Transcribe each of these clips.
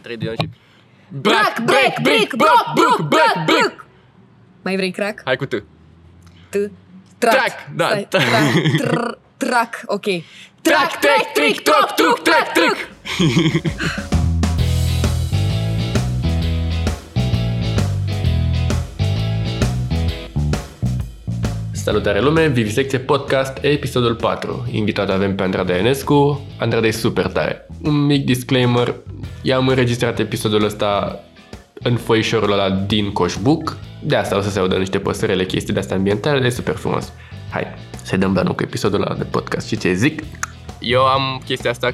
3, 2, 1 și... Brac, break, brick, bloc, bruc, brac, bruc. Mai vrei crack? Hai cu T. T. Trac. Trac, da. Stai, Trac, tr, trac, ok. Trac, trac, tric, troc, truc, trac, truc. Salutare lume, Vivisecție Podcast, episodul 4. Invitat avem pe Andrada Enescu. Andrada e super tare. Un mic disclaimer, i-am înregistrat episodul ăsta în foișorul ăla din Coșbuc. De asta o să se audă niște păsărele, chestii de astea ambientale, e super frumos. Hai, să dăm banul cu episodul ăla de podcast și ce zic. Eu am chestia asta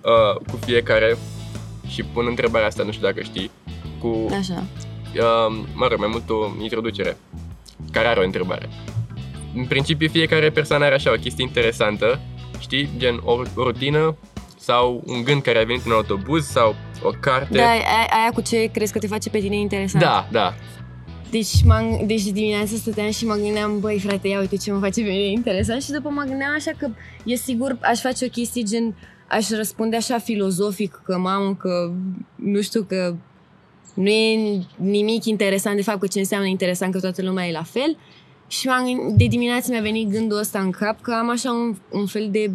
uh, cu fiecare și pun întrebarea asta, nu știu dacă știi, cu Așa. uh, mă rog, mai mult o introducere care are o întrebare. În principiu, fiecare persoană are așa o chestie interesantă, știi, gen o, o rutină sau un gând care a venit în autobuz sau o carte. Da, aia, aia cu ce crezi că te face pe tine interesant. da, da. Deci, m-am, deci dimineața stăteam și mă gândeam, băi frate, ia uite ce mă face pe mine interesant și după mă gândeam așa că e sigur aș face o chestie gen, aș răspunde așa filozofic că mamă, că nu știu că nu e nimic interesant de fapt că ce înseamnă interesant că toată lumea e la fel și m-am, gând- de dimineață mi-a venit gândul ăsta în cap că am așa un, un fel de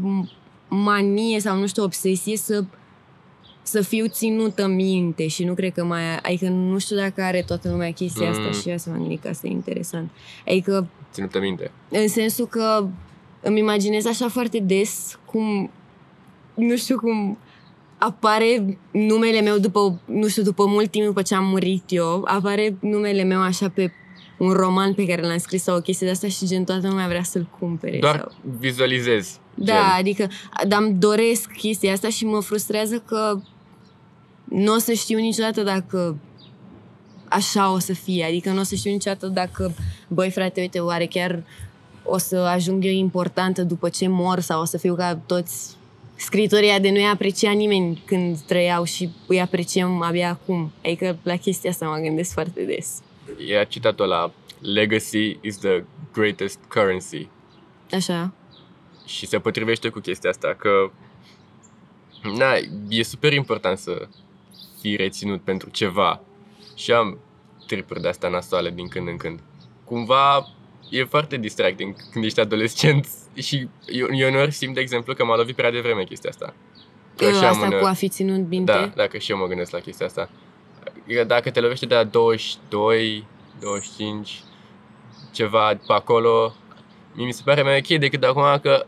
manie sau nu știu, obsesie să să fiu ținută minte și nu cred că mai... Adică nu știu dacă are toată lumea chestia asta Mm. și eu să mă gândit că asta e interesant. Adică Ținută minte. în sensul că îmi imaginez așa foarte des cum, nu știu cum apare numele meu după, nu știu, după mult timp după ce am murit eu, apare numele meu așa pe un roman pe care l-am scris sau o chestie de asta și gen toată lumea vrea să-l cumpere. Doar sau... vizualizezi. Da, gen. adică, dar îmi doresc chestia asta și mă frustrează că nu o să știu niciodată dacă așa o să fie. Adică nu o să știu niciodată dacă, băi frate, uite, oare chiar o să ajung eu importantă după ce mor sau o să fiu ca toți scritorii de nu i aprecia nimeni când trăiau și îi apreciem abia acum. Adică la chestia asta mă gândesc foarte des. E citatul ăla, Legacy is the greatest currency. Așa. Și se potrivește cu chestia asta, că na, e super important să fii reținut pentru ceva. Și am tripuri de astea nasoale din când în când. Cumva e foarte distracting când ești adolescent și eu, eu uneori simt, de exemplu, că m-a lovit prea devreme chestia asta. Că și am Asta uneori- cu a fi ținut minte. Da, dacă și eu mă gândesc la chestia asta. Dacă te lovește de la 22, 25, ceva pe acolo, mie mi se pare mai ok decât acum că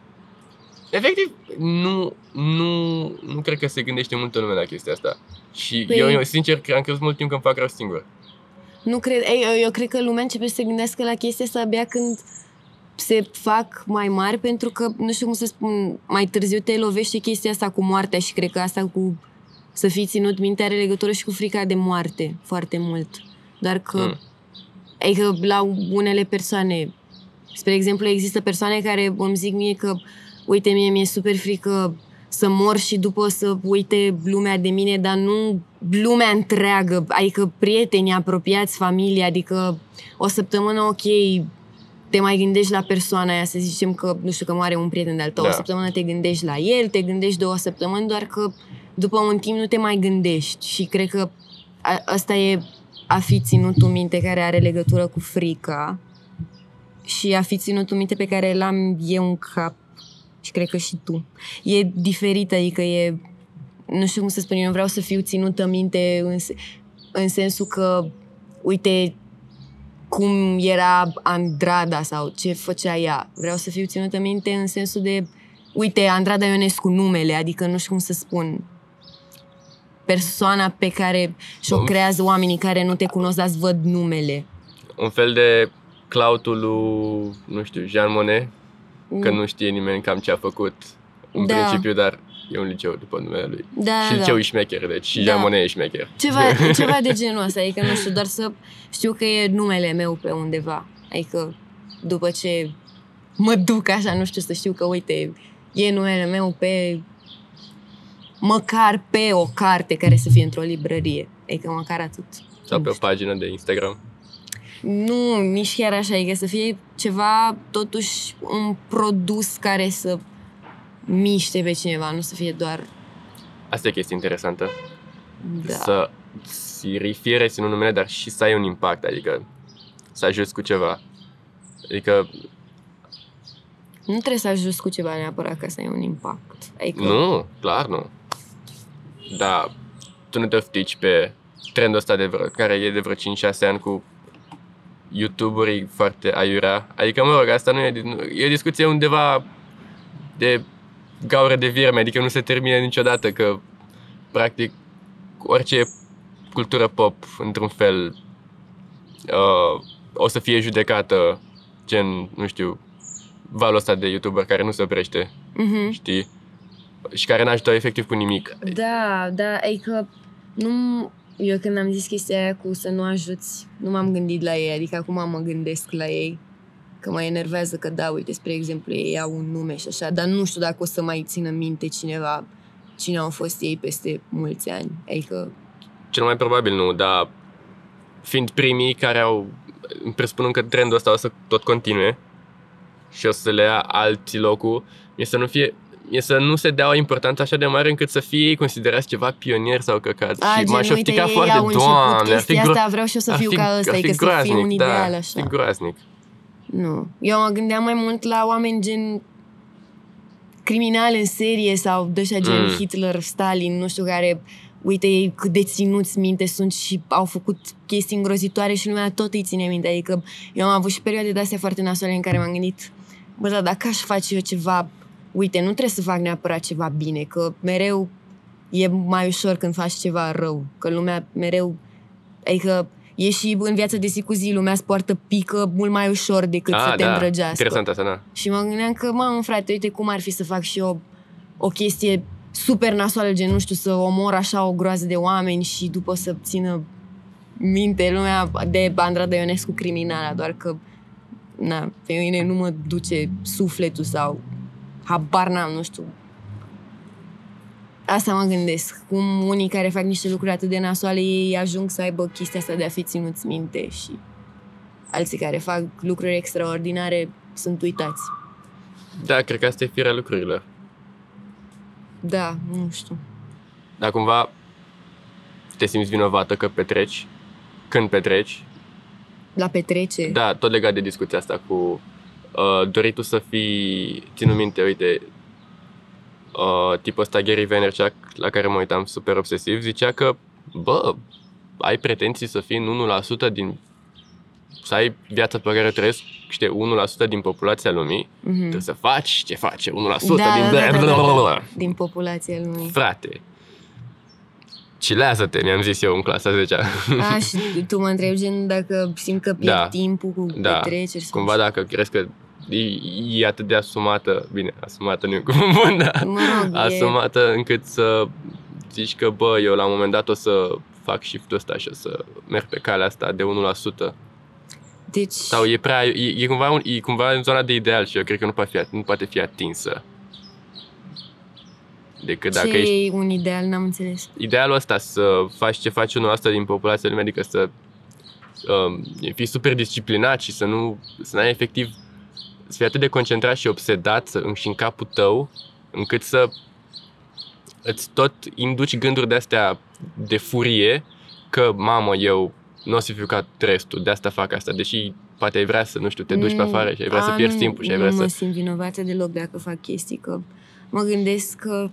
efectiv nu, nu, nu cred că se gândește multă lume la chestia asta. Și Păi- eu, eu, sincer, cred- am crezut mult timp că îmi fac rău singur. Nu cred, ei, eu, eu cred că lumea începe să se gândească la chestia asta abia când se fac mai mari, pentru că, nu știu cum să spun, mai târziu te lovește chestia asta cu moartea și cred că asta cu să fii ținut minte are legătură și cu frica de moarte foarte mult. Doar că, Mm. mm. adică la unele persoane, spre exemplu, există persoane care îmi zic mie că, uite, mie mi-e super frică să mor și după să uite lumea de mine, dar nu lumea întreagă, adică prietenii apropiați, familie, adică o săptămână, ok, te mai gândești la persoana aia, să zicem că, nu știu, că moare un prieten de-al tău, Da. o săptămână te gândești la el, te gândești două săptămâni, doar că după un timp nu te mai gândești și cred că a, asta e a fi ținutul minte care are legătură cu frica și a fi ținutul minte pe care l-am eu în cap și cred că și tu. E diferit, adică e, nu știu cum să spun, eu nu vreau să fiu ținută minte în, se- în sensul că, uite, cum era Andrada sau ce făcea ea. Vreau să fiu ținută minte în sensul de, uite, Andrada Ionescu numele, adică nu știu cum să spun, persoana pe care și-o Bun. creează oamenii care nu te cunosc, dar îți văd numele. Un fel de clautul lui, nu știu, Jean Monnet, că Mm. nu știe nimeni cam ce a făcut în Da. principiu, dar e un liceu după numele lui. Da, și da, liceu da. e șmecher, deci și Da. Jean Monnet e șmecher. Ceva, ceva de genul ăsta, adică nu știu, doar să știu că e numele meu pe undeva. Adică după ce mă duc așa, nu știu, să știu că, uite, e numele meu pe măcar pe o carte care să fie într-o librărie. Adică măcar atât. Sau pe Nu o pagină de Instagram. Nu, nici chiar așa, adică să fie ceva, totuși, un produs care să miște pe cineva, nu să fie doar... Asta e chestia interesantă. Da. să să fie reținut numele, dar și să ai un impact, adică să ajuți cu ceva. Adică, Nu trebuie să ajuți cu ceva neapărat ca să ai un impact. Adică, nu, clar nu. Da, tu nu te oftici pe trendul ăsta de vreo, care e de vreo 5-6 ani cu youtuberii foarte aiurea. Adică, mă rog, asta nu e, nu- e o discuție undeva de gaură de vierme, adică nu se termină niciodată, că practic orice cultură pop, într-un fel, uh, o să fie judecată, gen, nu știu, valul ăsta de youtuber care nu se oprește, Mhm. știi? Și care n-ajută efectiv cu nimic. Da, da, adică nu... Eu când am zis chestia aia cu să nu ajuți, nu m-am gândit la ei, adică acum mă gândesc la ei. Că mă enervează că da, uite, spre exemplu, ei au un nume și așa, dar nu știu dacă o să mai țină minte cineva cine au fost ei peste mulți ani. Adică, Cel mai probabil nu, dar fiind primii care au, presupunând că trendul ăsta o să tot continue și o să le ia alții locul, e să nu fie e să nu se dea o importanță așa de mare încât să fie ei considerați ceva pionier sau căcat. a, și gen, m-aș uite, oftica ei foarte, au început doamne, ar fi, chestia gro- asta, vreau și eu să ar fiu fi, ca ar ăsta, fi adică să fie groaznic, un ideal da, așa. Ar fi groaznic. Nu. Eu mă gândeam mai mult la oameni gen criminali în serie sau de așa gen Mm. Hitler, Stalin, nu știu care, uite ei cât de ținuți minte sunt și au făcut chestii îngrozitoare și lumea tot îi ține minte. Adică eu am avut și perioade de astea foarte nasoale în care m-am gândit, bă, da, dacă aș face eu ceva, uite, nu trebuie să fac neapărat ceva bine, că mereu e mai ușor când faci ceva rău, că lumea mereu, adică e și în viața de zi cu zi, lumea îți poartă pică mult mai ușor decât ah, să te da, îndrăgească. interesant asta, da. Și mă gândeam că, mamă, frate, uite cum ar fi să fac și eu o chestie super nasoală, gen, nu știu, să omor așa o groază de oameni și după să țină minte lumea de Andrada Ionescu criminala, doar că na, pe mine nu mă duce sufletul sau habar n-am, nu știu. Asta mă gândesc. Cum unii care fac niște lucruri atât de nasoale, ei ajung să aibă chestia asta de a fi ținuți minte și alții care fac lucruri extraordinare sunt uitați. Da, cred că asta e firea lucrurilor. Da, nu știu. Dar cumva te simți vinovată că petreci, când petreci. La petrece. Da, tot legat de discuția asta cu uh, doritul să fii, ținut minte, uite, uh, tipul ăsta Gary Vaynerchuk, la care mă uitam super obsesiv, zicea că, bă, ai pretenții să fii în 1% din să ai viața pe care o trăiesc, știi, 1% din populația lumii, Mhm. trebuie să faci ce face 1% Da, din... da, da, da, da, da. Din populația lumii. Frate, cilează-te, mi-am zis eu în clasa 10 A, și tu mă întrebi gen dacă simt că pierd Da. timpul cu Da. petreceri sau Cumva dacă crezi că e, e atât de asumată, bine, asumată nu e un cuvânt bun, dar Mă rog, e... asumată încât să zici că, bă, eu la un moment dat o să fac shift-ul ăsta și o să merg pe calea asta de 1%. Deci, Sau e prea, e, e, cumva, un, e cumva în zona de ideal și eu cred că nu poate fi, nu poate fi atinsă. Decât ce dacă ești e un ideal, n-am înțeles. idealul ăsta să faci ce face unul asta din populația lumii, adică să um, fii super disciplinat și să nu să n-ai efectiv să fii atât de concentrat și obsedat să, și în capul tău încât să îți tot induci gânduri de astea de furie că, mamă, eu nu o să fiu ca restul, de asta fac asta, deși poate ai vrea să, nu știu, te duci pe Mm, afară și ai vrea să a, pierzi nu- timpul și ai vrea Nu să... mă simt vinovată deloc dacă fac chestii, că mă gândesc că...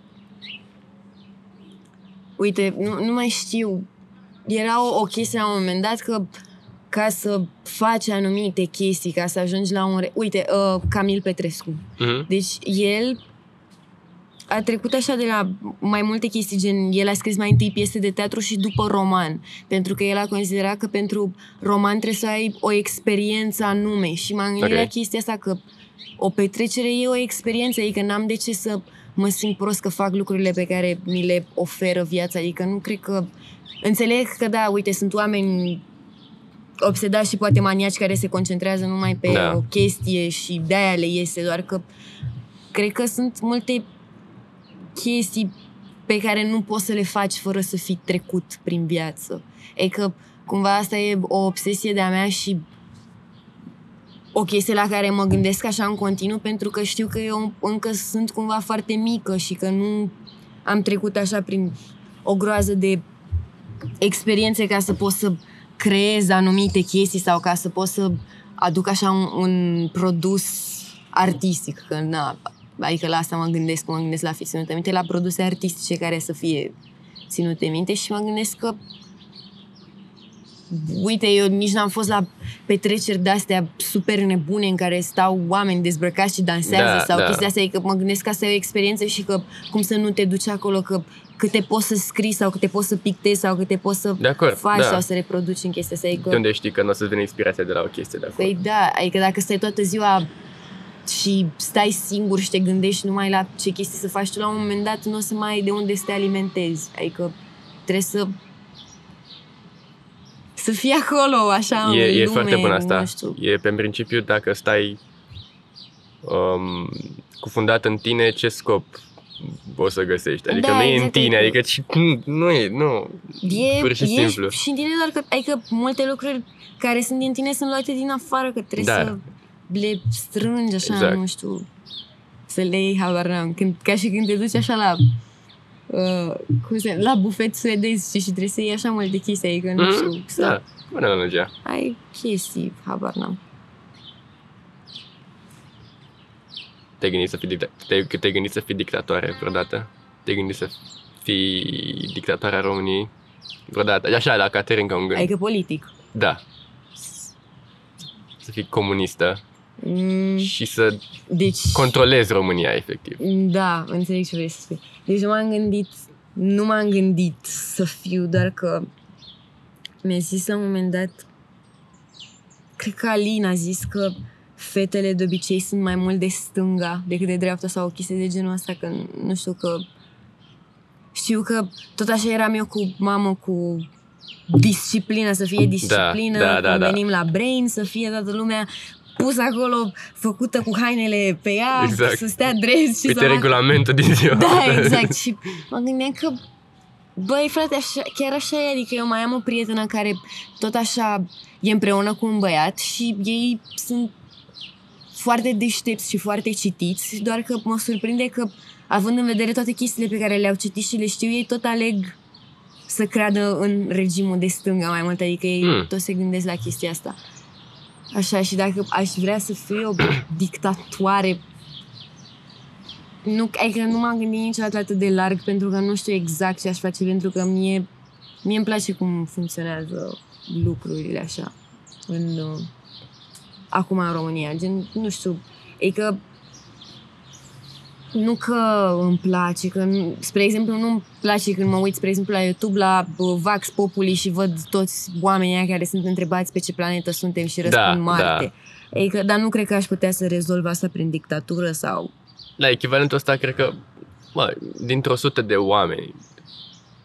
Uite, nu, nu mai știu. Era o, o chestie la un moment dat că ca să faci anumite chestii, ca să ajungi la un... Re... Uite, uh, Camil Petrescu. Mhm. Deci el a trecut așa de la mai multe chestii, gen el a scris mai întâi piese de teatru și după roman, pentru că el a considerat că pentru roman trebuie să ai o experiență anume și m-am gândit Ok. la chestia asta că o petrecere e o experiență, adică n-am de ce să mă simt prost că fac lucrurile pe care mi le oferă viața, adică nu cred că... Înțeleg că da, uite, sunt oameni obsedați și poate maniaci care se concentrează numai pe Da. o chestie și de-aia le iese, doar că cred că sunt multe chestii pe care nu poți să le faci fără să fii trecut prin viață. E că cumva asta e o obsesie de-a mea și o chestie la care mă gândesc așa în continuu pentru că știu că eu încă sunt cumva foarte mică și că nu am trecut așa prin o groază de experiențe ca să pot să creez anumite chestii sau ca să pot să aduc așa un, un produs artistic, că na, adică la asta mă gândesc, mă gândesc la fi ținute minte, la produse artistice care să fie ținute minte și mă gândesc că uite, eu nici n-am fost la petreceri de-astea super nebune în care stau oameni dezbrăcați și dansează Da, sau da. chestii astea, adică mă gândesc că asta e o experiență și că cum să nu te duci acolo, că câte poți să scrii sau câte poți să pictezi sau câte poți să De acord, faci da. sau să reproduci în chestia asta. Adică, De unde știi că nu o să vină inspirația de la o chestie de acolo? Păi da, adică dacă stai toată ziua și stai singur și te gândești numai la ce chestii să faci tu, la un moment dat nu o să mai ai de unde să te alimentezi. Adică trebuie să să fii acolo, așa, E, în e lume, foarte bun asta. Nu știu. E pe principiu dacă stai um, cufundat în tine, ce scop o să găsești? Adică Da, nu e în exact, tine, adică- adică ci- nu e, nu. E, Pur și e simplu. și în tine, doar că, adică multe lucruri care sunt din tine sunt luate din afară, că trebuie Da. să le strângi așa, Exact. nu știu, să le iei, habar n-am. Când, ca și când te duci așa la uh, cum se, la bufet suedez și, și trebuie să iei așa multe chestii, adică nu știu, Mm, să da, bună analogia. ai chestii, habar n-am. Te-ai gândit să fii, dicta- te-ai, te-ai gândit să fii dictatoare vreodată? Te-ai gândit să fii dictatoarea României vreodată? Așa, la Caterin ca un gând. Adică politic. Da. Să fii comunistă Mm, și să deci... controlezi România, efectiv. Da, înțeleg ce vrei să spui. Deci nu m-am gândit, nu m-am gândit să fiu, doar că mi-a zis la un moment dat, cred că Alina a zis că fetele de obicei sunt mai mult de stânga decât de dreapta sau o chestie de genul ăsta, că nu știu că știu că tot așa eram eu cu mamă cu disciplină, să fie disciplină, da, da, când da. venim la brain, să fie toată lumea pus acolo, făcută cu hainele pe ea, Exact. să stea drept și Uite să regulamentul din ziua. Da, exact. Și mă gândeam că Băi, frate, așa, chiar așa e, adică eu mai am o prietenă care tot așa e împreună cu un băiat și ei sunt foarte deștepți și foarte citiți, doar că mă surprinde că, având în vedere toate chestiile pe care le-au citit și le știu, ei tot aleg să creadă în regimul de stânga mai mult, adică ei Mm. tot se gândesc la chestia asta. Așa, și dacă aș vrea să fiu o dictatoare nu, adică nu m-am gândit niciodată atât de larg pentru că nu știu exact ce aș face pentru că mie, mie îmi place cum funcționează lucrurile așa în, uh, acum în România. Gen, nu știu, e că nu că îmi place, că, nu- spre exemplu, nu-mi place când mă uit, spre exemplu, la YouTube, la uh, Vax Populi și văd toți oamenii aia care sunt întrebați pe ce planetă suntem și răspund Da, Marte. E că, dar nu cred că aș putea să rezolv asta prin dictatură sau La echivalentul ăsta, cred că, mă, dintr-o sută de oameni,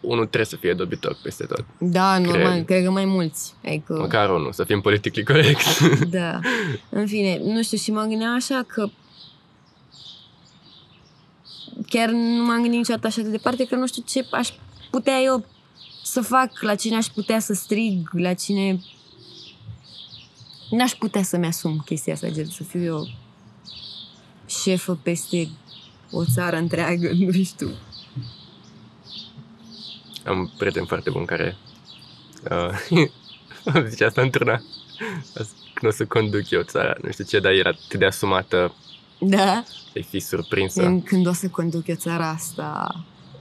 unul trebuie să fie dobitoc peste tot. Da, normal, Cred. cred, că mai mulți. Adică, Măcar unul, să fim politically corect. da. În fine, nu știu, și mă gândeam așa că chiar nu m-am gândit niciodată așa de departe, că nu știu ce aș putea eu să fac, la cine aș putea să strig, la cine... N-aș putea să-mi asum chestia asta, gen, să fiu eu șefă peste o țară întreagă, nu știu. Am un prieten foarte bun care uh, zice asta într-una. Când o să conduc eu țara, nu știu ce, dar era atât de asumată Da? să fi surprinsă. Gen, Când o să conduc eu țara asta,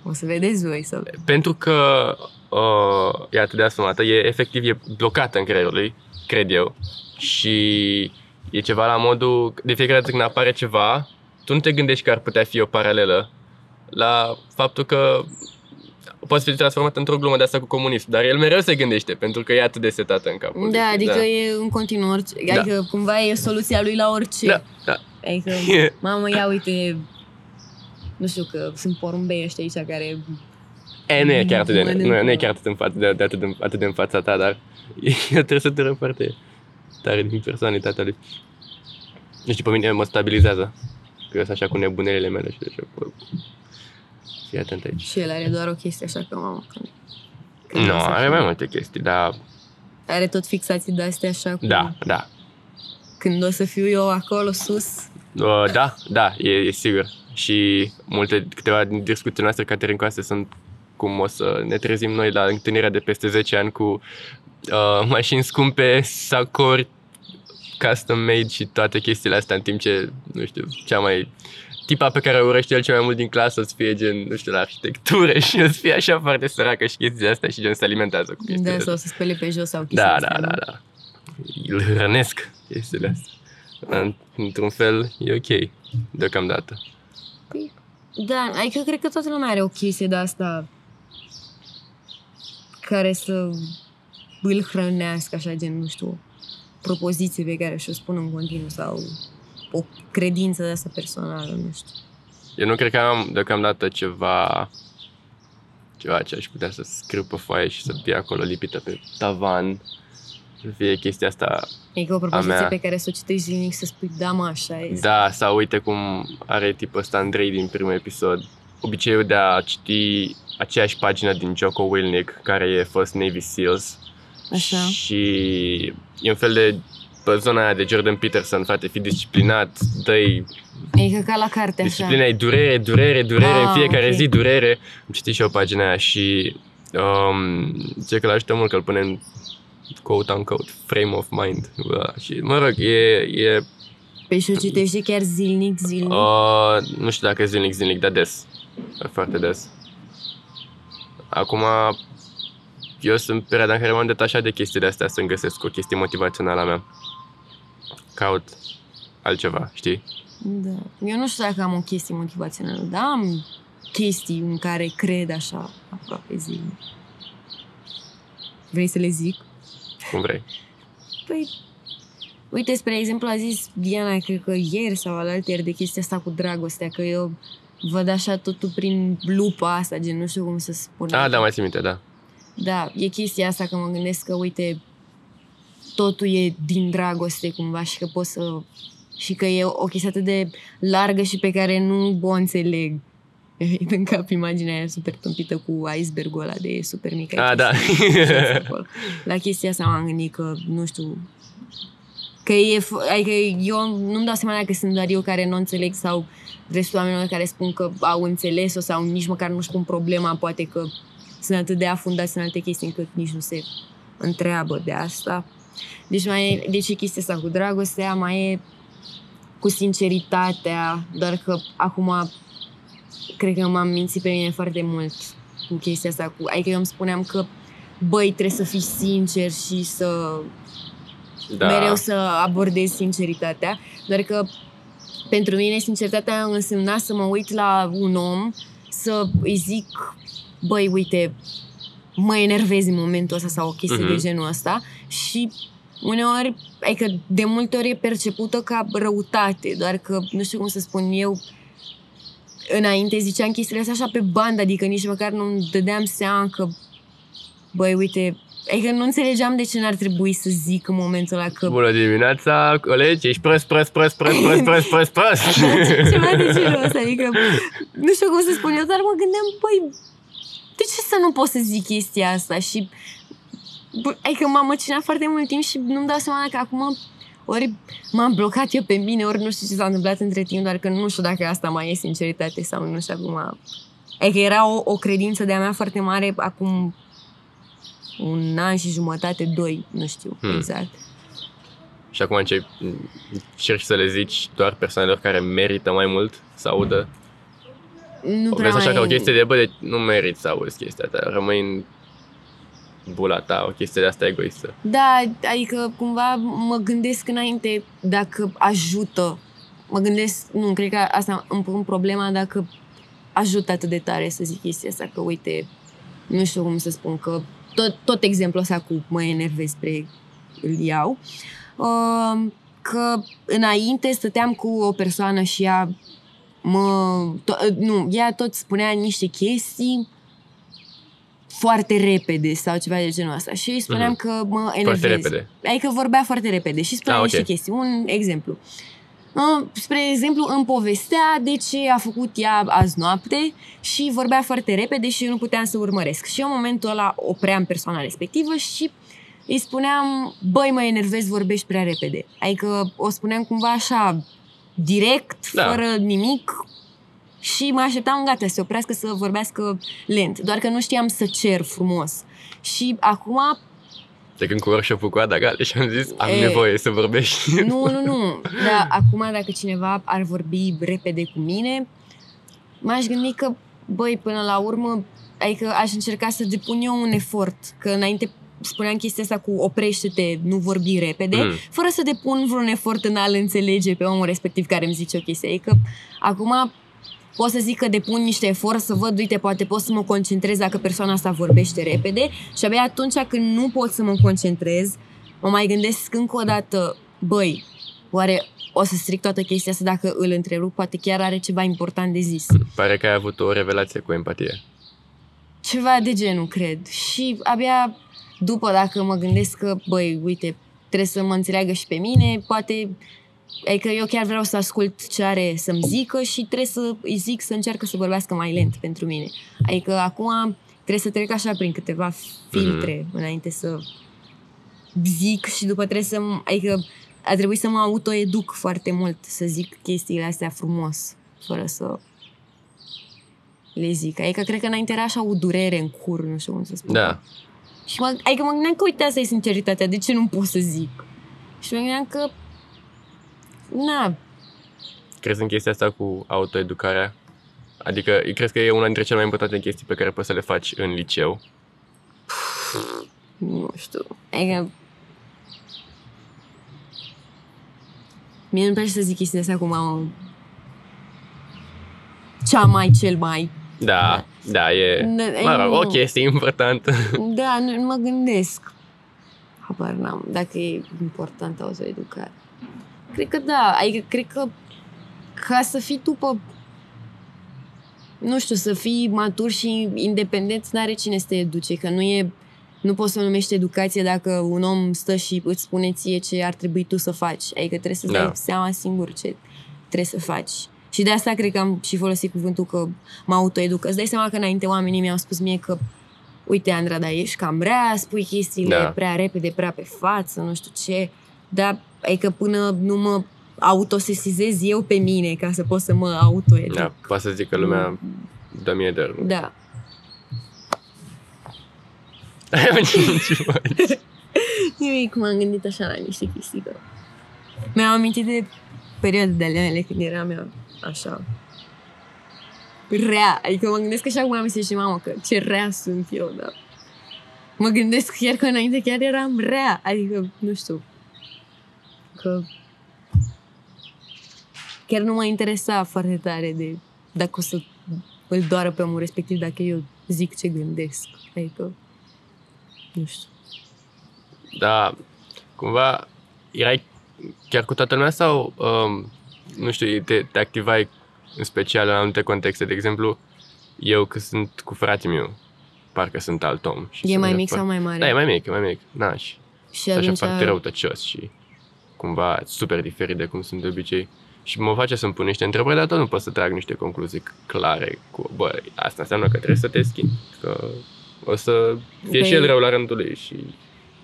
o să vedeți voi să... Pentru că uh, e atât de asumată, e efectiv e blocată în creierul lui, cred eu. Și e ceva la modul, de fiecare dată când apare ceva, tu nu te gândești că ar putea fi o paralelă la faptul că poate fi transformat într-o glumă de asta cu comunism, dar el mereu se gândește, pentru că e atât de setată în capul lui. Da, adică da. e în continuu orice, Da. adică cumva e soluția lui la orice. Da, da. Adică, E- mamă, ia uite, nu știu că sunt porumbei ăștia aici care... E, nu e chiar atât de, Mănâncă. nu, e- nu e chiar atât, în față, de, de atât, de, atât de în fața ta, dar e o trăsătură foarte tare din personalitatea lui. Nu știu, pe mine mă stabilizează. Că eu sunt așa cu nebunelele mele și de ce bă, Fii atent aici. Și el are doar o chestie așa că, mamă, când, când Nu, o să are fie- mai multe chestii, dar Are tot fixații de astea așa cu... da, da. Când o să fiu eu acolo sus, Uh, da, da, e, e sigur. Și multe, câteva din discuțiile noastre caterincoase sunt cum o să ne trezim noi la întâlnirea de peste 10 ani cu uh, mașini scumpe, sacori, custom made și toate chestiile astea în timp ce, nu știu, cea mai tipa pe care o urăște el cel mai mult din clasă o să fie gen, nu știu, la arhitectură și o să fie așa foarte săracă și chestiile astea și gen se alimentează cu chestiile Da, sau să spele pe jos sau da, chestii da, astea, da, nu? da. Îl hrănesc chestiile astea. În- Într-un fel, e ok, deocamdată. Păi, Da, adică cred că toată lumea are o chestie de asta care să îl hrănească așa, gen, nu știu, o propoziție pe care și-o spun în continuu sau o credință de asta personală, nu știu. Eu nu cred că am deocamdată ceva ceva ce aș putea să scriu pe foaie și să fie acolo lipită pe tavan. Să fie chestia asta. Adică o propoziție mea. pe care să o citești zilnic să spui, da, mă, așa e. Da, sau uite cum are tipul ăsta Andrei din primul episod. Obiceiul de a citi aceeași pagină din Jocko Willnick, care e fost Navy SEALs. Așa. Și e un fel de pe zona aia de Jordan Peterson, frate, fi disciplinat, dă-i Adică ca la carte, așa. Disciplina e durere, durere, durere, Ah, în fiecare ok. zi durere. Am citit și eu pagina aia și um, zice că îl ajută mult că îl pune în quote unquote frame of mind. Bă, și mă rog, e, e Păi și o citești chiar zilnic, zilnic. uh, nu știu dacă zilnic, zilnic, dar des. Foarte des. Acum, eu sunt în perioada în care m-am detașat de chestiile astea să-mi găsesc o chestie motivațională a mea. Caut altceva, știi? Da. Eu nu știu dacă am o chestie motivațională, dar am chestii în care cred așa aproape zilnic. Vrei să le zic? Cum vrei. Păi, uite, spre exemplu, a zis Diana, cred că ieri sau alaltă de chestia asta cu dragostea, că eu văd așa totul prin lupa asta, gen, nu știu cum să spun. Ah, da, mai țin minte, da. Da, e chestia asta că mă gândesc că, uite, totul e din dragoste cumva și că pot să... Și că e o chestie atât de largă și pe care nu o înțeleg. Îmi în cap imaginea aia super tâmpită cu icebergul ăla de super mic. Ah, da. La chestia asta m-am gândit că, nu știu, că e, f- adică eu nu-mi dau seama dacă sunt doar eu care nu înțeleg sau restul oamenilor care spun că au înțeles-o sau nici măcar nu-și pun problema, poate că sunt atât de afundați în alte chestii încât nici nu se întreabă de asta. Deci, mai e, deci e chestia asta cu dragostea, mai e cu sinceritatea, doar că acum cred că m-am mințit pe mine foarte mult cu chestia asta. Cu, adică eu îmi spuneam că băi, trebuie să fii sincer și să da. mereu să abordez sinceritatea, doar că pentru mine sinceritatea însemna să mă uit la un om, să îi zic, băi, uite, mă enervez în momentul ăsta sau o chestie Mhm. de genul ăsta și uneori, adică de multe ori e percepută ca răutate, doar că nu știu cum să spun eu, înainte ziceam chestiile astea așa pe bandă, adică nici măcar nu-mi dădeam seama că, băi, uite, adică nu înțelegeam de ce n-ar trebui să zic în momentul ăla că Bună dimineața, colegi, ești prost, prost, prost, prost, prost, prost, prost, prost. ceva de genul ăsta, adică nu știu cum să spun eu, dar mă gândeam, băi, de ce să nu pot să zic chestia asta și bă, adică m-am măcinat foarte mult timp și nu-mi dau seama dacă acum ori m-am blocat eu pe mine, ori nu știu ce s-a întâmplat între timp, doar că nu știu dacă asta mai e sinceritate sau nu știu acum. Adică era o, o credință de-a mea foarte mare acum un an și jumătate, doi, nu știu Hmm. hmm. exact. Și acum încep, încerci să le zici doar persoanelor care merită mai mult să audă. Nu O prea vezi așa mai... ca o chestie de, bă, de, nu merit să auzi chestia ta, rămâi în bula ta, o chestie de asta egoistă. Da, adică cumva mă gândesc înainte dacă ajută. Mă gândesc, nu, cred că asta îmi pun problema dacă ajută atât de tare să zic chestia asta, că uite, nu știu cum să spun, că tot, tot exemplul ăsta cu mă enervez spre îl iau, uh, că înainte stăteam cu o persoană și ea mă, to- nu, ea tot spunea niște chestii foarte repede sau ceva de genul ăsta și îi spuneam Mhm. că mă enervez. Foarte repede. Adică vorbea foarte repede și spunea Ah, niște ok. chestii. Un exemplu. Uh, Spre exemplu, îmi povestea de ce a făcut ea azi noapte și vorbea foarte repede și eu nu puteam să urmăresc. Și eu în momentul ăla opream persoana respectivă și îi spuneam, băi, mă enervez, vorbești prea repede. Adică o spuneam cumva așa, direct, Da. fără nimic, Și mă așteptam gata să se oprească să vorbească lent, doar că nu știam să cer frumos. Și acum de când cu workshop-ul cu Ada Gale și am zis, am E. nevoie să vorbești. Nu, nu, nu. Dar acum dacă cineva ar vorbi repede cu mine, m-aș gândi că, băi, până la urmă, adică aș încerca să depun eu un efort. Că înainte spuneam chestia asta cu oprește-te, nu vorbi repede, Mm. mm. fără să depun vreun efort în a-l înțelege pe omul respectiv care îmi zice o chestie. Adică acum pot să zic că depun niște efort să văd, uite, poate pot să mă concentrez dacă persoana asta vorbește repede și abia atunci când nu pot să mă concentrez, mă mai gândesc încă o dată, băi, oare o să stric toată chestia asta dacă îl întrerup, poate chiar are ceva important de zis. Pare că ai avut o revelație cu empatie. Ceva de genul, cred. Și abia după, dacă mă gândesc că, băi, uite, trebuie să mă înțeleagă și pe mine, poate, adică eu chiar vreau să ascult ce are să-mi zică și trebuie să îi zic să încearcă să vorbească mai lent pentru mine. Adică acum trebuie să trec așa prin câteva filtre mm-hmm. înainte să zic și după trebuie să, m- adică a trebuit să mă autoeduc foarte mult să zic chestiile astea frumos, fără să le zic. Adică cred că înainte era așa o durere în cur, nu știu cum să spun. Da. Și mă, adică mă gândeam că uite asta e sinceritatea, de ce nu pot să zic? Și mă gândeam că na, Crezi în chestia asta cu autoeducarea? Adică, crezi că e una dintre cele mai importante chestii pe care poți să le faci în liceu? nu știu, adică mie nu-mi place să zic chestia asta cum am cea mai cel mai Da, da, e... Da, Mă rog, nu. o chestie importantă. Da, nu, mă gândesc. Habar n-am dacă e importantă autoeducare. Cred că da, adică cred că ca să fii tu pe nu știu, să fii matur și independent, n-are cine să te educe, că nu e nu poți să numești educație dacă un om stă și îți spune ție ce ar trebui tu să faci. Adică trebuie să-ți Da. dai seama singur ce trebuie să faci. Și de asta cred că am și folosit cuvântul că mă autoeduc. Îți dai seama că înainte oamenii mi-au spus mie că uite, Andra, dar ești cam rea, spui chestiile Da. prea repede, prea pe față, nu știu ce. Dar, adică până nu mă autosesizez eu pe mine ca să pot să mă autoeduc. Da, poate să zic că lumea dă mie de rând. Da. Ai venit ceva. Nimic, m-am gândit așa la niște chestii că... Mi-am amintit de perioade de ale mele când eram eu așa rea. Adică mă gândesc așa cum am zis și mama că ce rea sunt eu, dar mă gândesc chiar că înainte chiar eram rea. Adică, nu știu, că chiar nu mă interesa foarte tare de dacă o să îl doară pe omul respectiv dacă eu zic ce gândesc. Adică, nu știu. Da, cumva erai chiar cu toată lumea sau, um, nu știu, te, te activai în special în anumite contexte? De exemplu, eu că sunt cu fratele meu, parcă sunt alt om. Și E sunt mai de mic foarte- sau mai mare? Da, e mai mic, e mai mic. Na, și Și sunt așa atunci foarte răutăcios și cumva super diferit de cum sunt de obicei. Și mă face să-mi pun niște întrebări, dar tot nu pot să trag niște concluzii clare cu, bă, asta înseamnă că trebuie să te schimbi, că o să fie Păi- și el rău la rândul lui și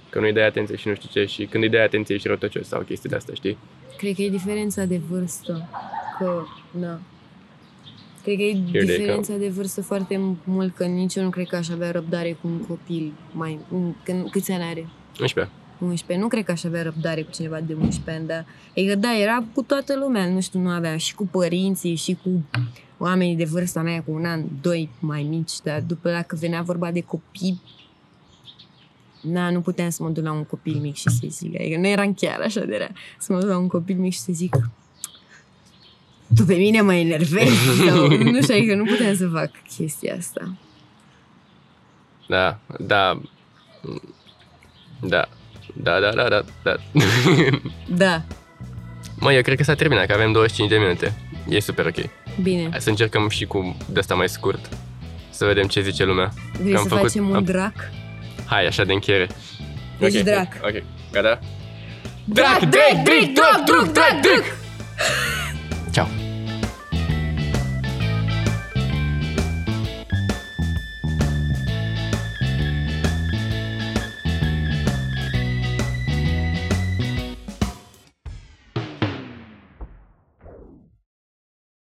că nu-i dai atenție și nu știu ce și când îi dai atenție ești răutăcios sau chestii de astea, știi? Cred că e diferența de vârstă. Că, na. Cred că e they diferența de vârstă foarte mult, că nici eu nu cred că aș avea răbdare cu un copil mai... Când, câți ani are? 11. 11. Nu cred că aș avea răbdare cu cineva de 11 ani, dar adică, da, era cu toată lumea, nu știu, nu avea și cu părinții și cu oamenii de vârsta mea, cu un an, doi mai mici, dar după dacă venea vorba de copii, na, nu puteam să mă duc la un copil mic și să-i zic, adică nu eram chiar așa de rea, să mă duc la un copil mic și să zic tu pe mine mă enervezi sau nu știu, adică nu puteam să fac chestia asta. Da, da, da, da, da, da, da, da. Da, Mă, eu cred că s-a terminat, că avem 25 de minute. E super ok. bine. Hai să încercăm și cu de asta mai scurt. Să vedem ce zice lumea. Vrei Că am să făcut- facem un am- drac? Hai, așa de încheiere. Deci Ok, drac. Ok, gata? Drac, drac, drac, drac, drac, drac, drac!